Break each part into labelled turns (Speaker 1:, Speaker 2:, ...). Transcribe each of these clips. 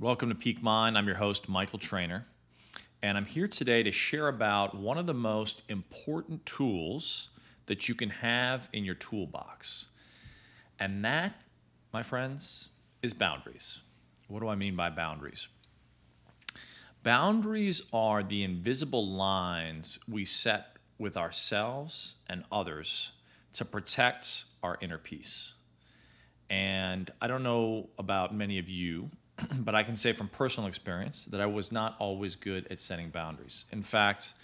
Speaker 1: Welcome to Peak Mind. I'm your host, Michael Trainer, and I'm here today to share about one of the most important tools that you can have in your toolbox. And that, my friends, is boundaries. What do I mean by boundaries? Boundaries are the invisible lines we set with ourselves and others to protect our inner peace. And I don't know about many of you, but I can say from personal experience that I was not always good at setting boundaries. In fact,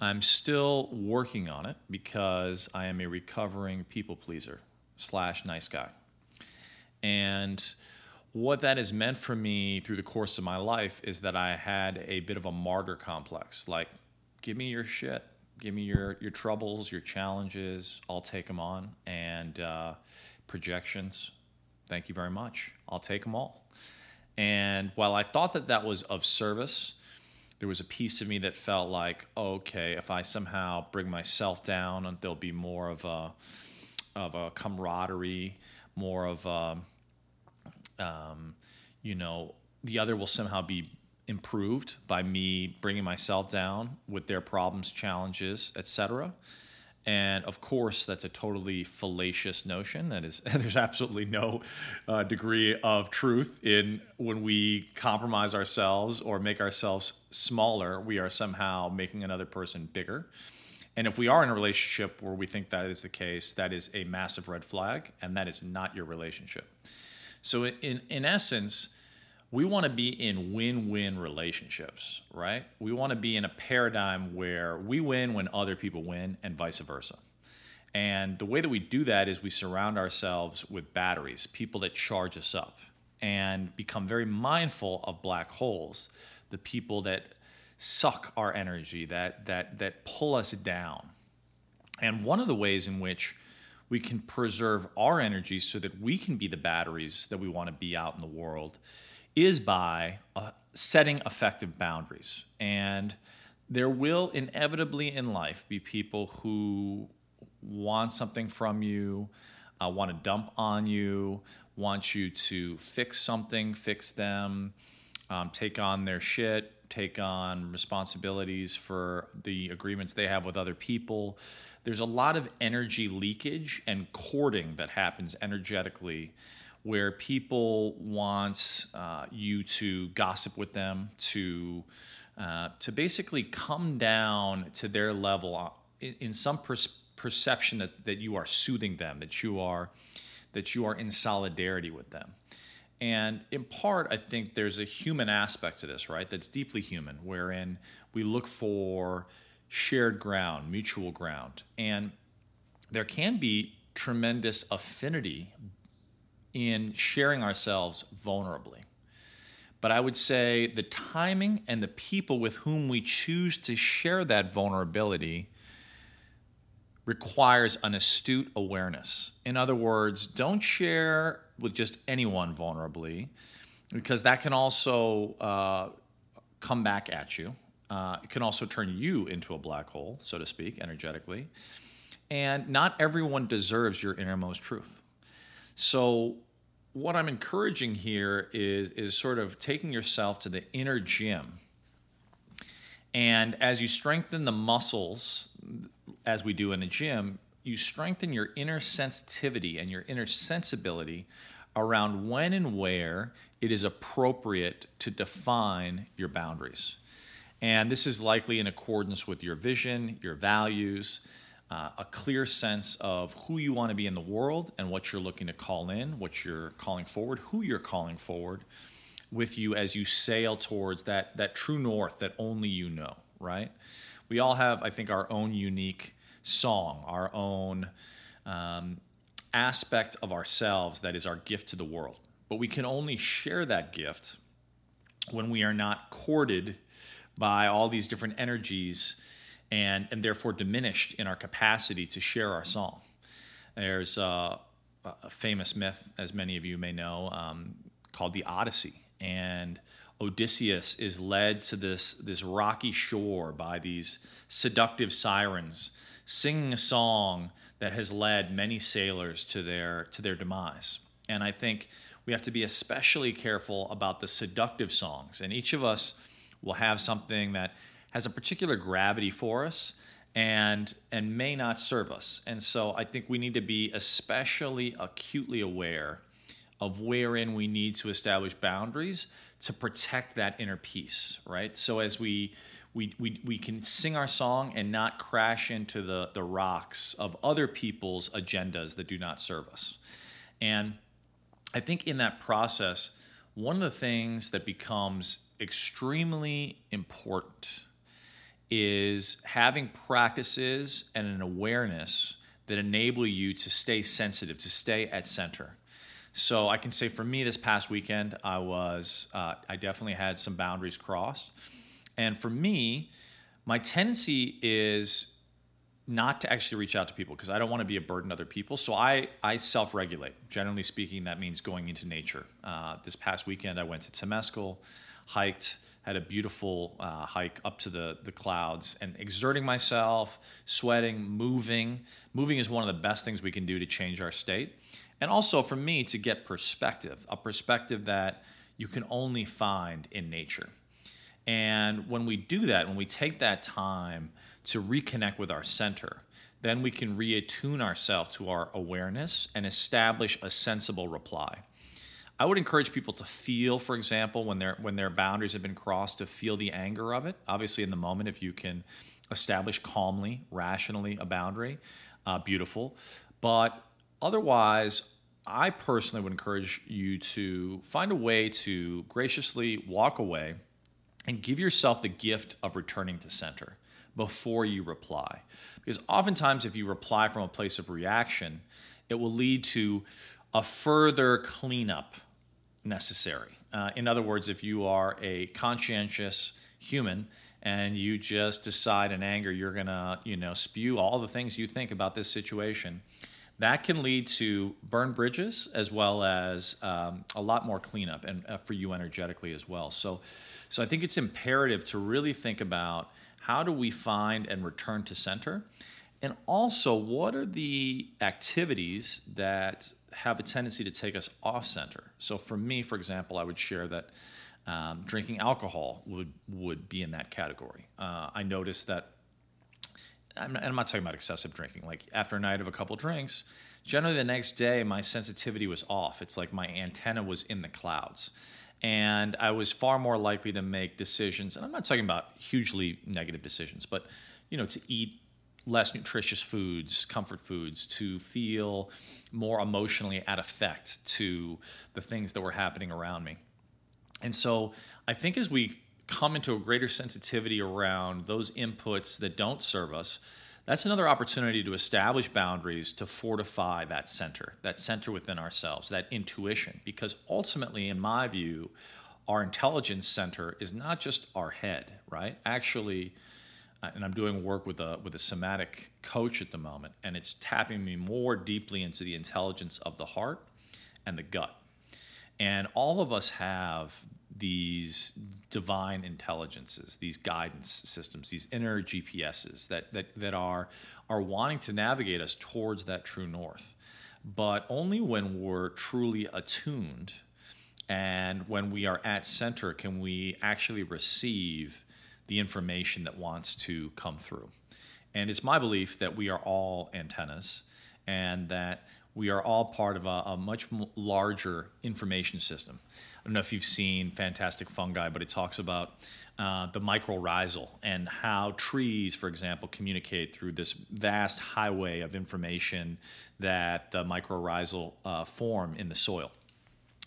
Speaker 1: I'm still working on it because I am a recovering people pleaser slash nice guy. And what that has meant for me through the course of my life is that I had a bit of a martyr complex. Like, give me your shit, give me your your troubles, your challenges. I'll take them on, and uh, projections. Thank you very much. I'll take them all. And while I thought that that was of service, there was a piece of me that felt like, okay, if I somehow bring myself down, there'll be more of a of a camaraderie, more of a, um, you know, the other will somehow be improved by me bringing myself down with their problems, challenges, etc. And of course, that's a totally fallacious notion. That is, there's absolutely no uh, degree of truth in when we compromise ourselves or make ourselves smaller, we are somehow making another person bigger. And if we are in a relationship where we think that is the case, that is a massive red flag, and that is not your relationship. So, in, in essence, we want to be in win-win relationships, right? We want to be in a paradigm where we win when other people win and vice versa. And the way that we do that is we surround ourselves with batteries, people that charge us up, and become very mindful of black holes, the people that suck our energy, that that that pull us down. And one of the ways in which we can preserve our energy so that we can be the batteries that we want to be out in the world is by uh, setting effective boundaries. And there will inevitably in life be people who want something from you, uh, want to dump on you, want you to fix something, fix them, um, take on their shit, take on responsibilities for the agreements they have with other people. There's a lot of energy leakage and courting that happens energetically where people want uh, you to gossip with them, to uh, to basically come down to their level uh, in, in some per- perception that, that you are soothing them, that you are that you are in solidarity with them. And in part, I think there's a human aspect to this, right? That's deeply human, wherein we look for shared ground, mutual ground. And there can be tremendous affinity in sharing ourselves vulnerably. But I would say the timing and the people with whom we choose to share that vulnerability requires an astute awareness. In other words, don't share with just anyone vulnerably, because that can also uh, come back at you. Uh, it can also turn you into a black hole, so to speak, energetically. And not everyone deserves your innermost truth. So, what I'm encouraging here is, is sort of taking yourself to the inner gym. And as you strengthen the muscles, as we do in the gym, you strengthen your inner sensitivity and your inner sensibility around when and where it is appropriate to define your boundaries. And this is likely in accordance with your vision, your values, uh, a clear sense of who you want to be in the world and what you're looking to call in, what you're calling forward, who you're calling forward with you as you sail towards that, that true north that only you know, right? We all have, I think, our own unique song, our own um, aspect of ourselves that is our gift to the world. But we can only share that gift when we are not courted by all these different energies and, and therefore diminished in our capacity to share our song. There's a, a famous myth, as many of you may know, um, called the Odyssey. And Odysseus is led to this, this rocky shore by these seductive sirens singing a song that has led many sailors to their to their demise. And I think we have to be especially careful about the seductive songs. And each of us will have something that has a particular gravity for us and and may not serve us. And so I think we need to be especially acutely aware of wherein we need to establish boundaries to protect that inner peace, right? So as we we, we, we can sing our song and not crash into the, the rocks of other people's agendas that do not serve us. And I think in that process, one of the things that becomes extremely important is having practices and an awareness that enable you to stay sensitive, to stay at center. So I can say for me this past weekend, I was, uh, I definitely had some boundaries crossed. And for me, my tendency is not to actually reach out to people because I don't want to be a burden to other people. So I, I self regulate. Generally speaking, that means going into nature. Uh, this past weekend, I went to Temescal, hiked had a beautiful uh, hike up to the, the clouds and exerting myself, sweating, moving. Moving is one of the best things we can do to change our state. And also for me to get perspective, a perspective that you can only find in nature. And when we do that, when we take that time to reconnect with our center, then we can reattune ourselves to our awareness and establish a sensible reply. I would encourage people to feel, for example, when their when their boundaries have been crossed, to feel the anger of it. Obviously, in the moment, if you can establish calmly, rationally a boundary, uh, beautiful. But otherwise, I personally would encourage you to find a way to graciously walk away and give yourself the gift of returning to center before you reply. Because oftentimes, if you reply from a place of reaction, it will lead to a further cleanup necessary. Uh, in other words, if you are a conscientious human and you just decide in anger you're going to, you know, spew all the things you think about this situation, that can lead to burn bridges as well as um, a lot more cleanup and uh, for you energetically as well. So, so I think it's imperative to really think about how do we find and return to center, and also what are the activities that have a tendency to take us off center. So for me, for example, I would share that um, drinking alcohol would would be in that category. Uh, I noticed that, I'm not, I'm not talking about excessive drinking. Like after a night of a couple drinks, generally the next day my sensitivity was off. It's like my antenna was in the clouds. And I was far more likely to make decisions, and I'm not talking about hugely negative decisions, but you know, to eat less nutritious foods, comfort foods, to feel more emotionally at effect to the things that were happening around me. And so I think as we come into a greater sensitivity around those inputs that don't serve us, that's another opportunity to establish boundaries to fortify that center, that center within ourselves, that intuition. Because ultimately, in my view, our intelligence center is not just our head, right? Actually, and I'm doing work with a with a somatic coach at the moment, and it's tapping me more deeply into the intelligence of the heart and the gut. And all of us have these divine intelligences, these guidance systems, these inner GPSs that that that are are wanting to navigate us towards that true north. But only when we're truly attuned and when we are at center can we actually receive the information that wants to come through. And it's my belief that we are all antennas and that we are all part of a, a much larger information system. I don't know if you've seen Fantastic Fungi, but it talks about uh, the mycorrhizal and how trees, for example, communicate through this vast highway of information that the mycorrhizal uh, form in the soil.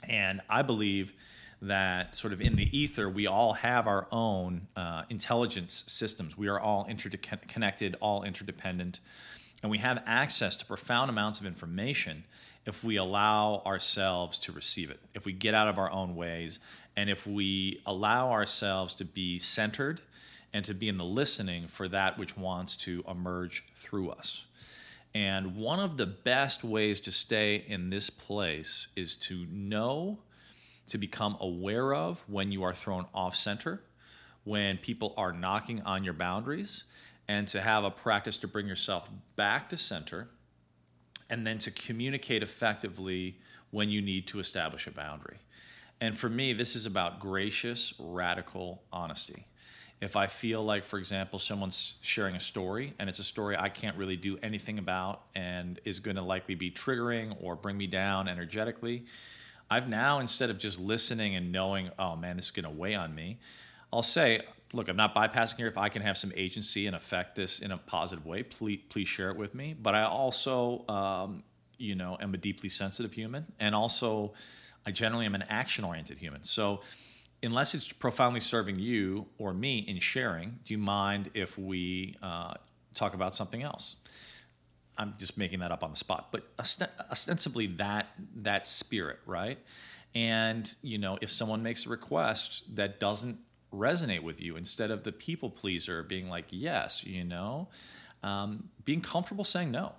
Speaker 1: And I believe that sort of in the ether, we all have our own uh, intelligence systems. We are all interconnected, all interdependent, and we have access to profound amounts of information if we allow ourselves to receive it, if we get out of our own ways, and if we allow ourselves to be centered and to be in the listening for that which wants to emerge through us. And one of the best ways to stay in this place is to know to become aware of when you are thrown off center, when people are knocking on your boundaries, and to have a practice to bring yourself back to center, and then to communicate effectively when you need to establish a boundary. And for me, this is about gracious, radical honesty. If I feel like, for example, someone's sharing a story and it's a story I can't really do anything about and is going to likely be triggering or bring me down energetically, I've now, instead of just listening and knowing, oh man, this is going to weigh on me, I'll say, look, I'm not bypassing here. If I can have some agency and affect this in a positive way, please, please share it with me. But I also, um, you know, am a deeply sensitive human. And also, I generally am an action oriented human. So, unless it's profoundly serving you or me in sharing, do you mind if we uh, talk about something else? I'm just making that up on the spot, but ostensibly that that spirit, right? And you know, if someone makes a request that doesn't resonate with you, instead of the people pleaser being like yes, you know, um, being comfortable saying no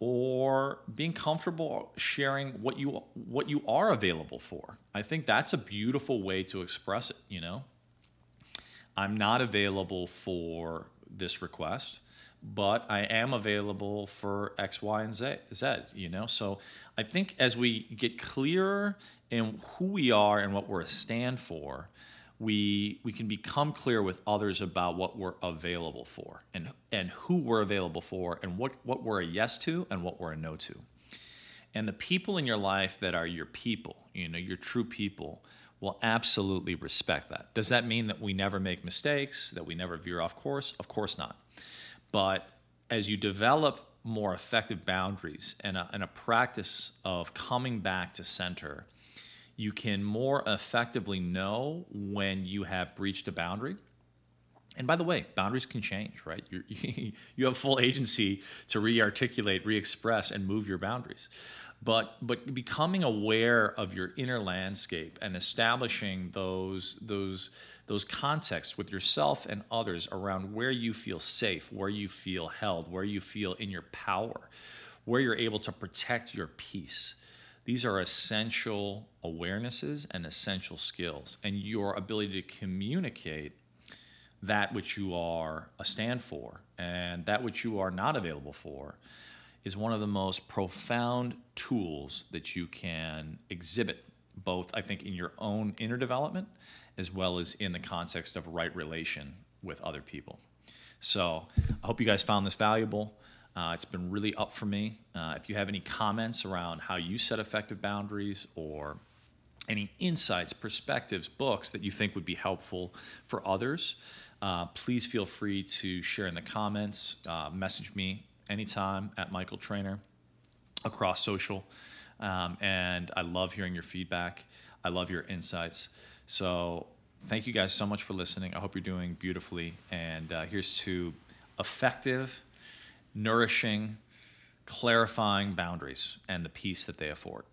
Speaker 1: or being comfortable sharing what you what you are available for. I think that's a beautiful way to express it, you know. I'm not available for this request, but I am available for X, Y, and Z, Z, you know. So I think as we get clearer in who we are and what we're a stand for, we we can become clear with others about what we're available for and and who we're available for and what what we're a yes to and what we're a no to. And the people in your life that are your people you know your true people will absolutely respect that. Does that mean that we never make mistakes that we never veer off course? Of course not but as you develop more effective boundaries and a, and a practice of coming back to center you can more effectively know when you have breached a boundary. And by the way, boundaries can change, right? you you have full agency to re-articulate, re-express, and move your boundaries. But but becoming aware of your inner landscape and establishing those those those contexts with yourself and others around where you feel safe, where you feel held, where you feel in your power, where you're able to protect your peace these are essential awarenesses and essential skills. And your ability to communicate that which you are a stand for and that which you are not available for is one of the most profound tools that you can exhibit, both, I think, in your own inner development as well as in the context of right relation with other people. So I hope you guys found this valuable. Uh, it's been really up for me. Uh, if you have any comments around how you set effective boundaries or any insights, perspectives, books that you think would be helpful for others, uh, please feel free to share in the comments. Uh, message me anytime at Michael Trainer across social. Um, and I love hearing your feedback. I love your insights. So thank you guys so much for listening. I hope you're doing beautifully. And uh, here's to effective nourishing, clarifying boundaries and the peace that they afford.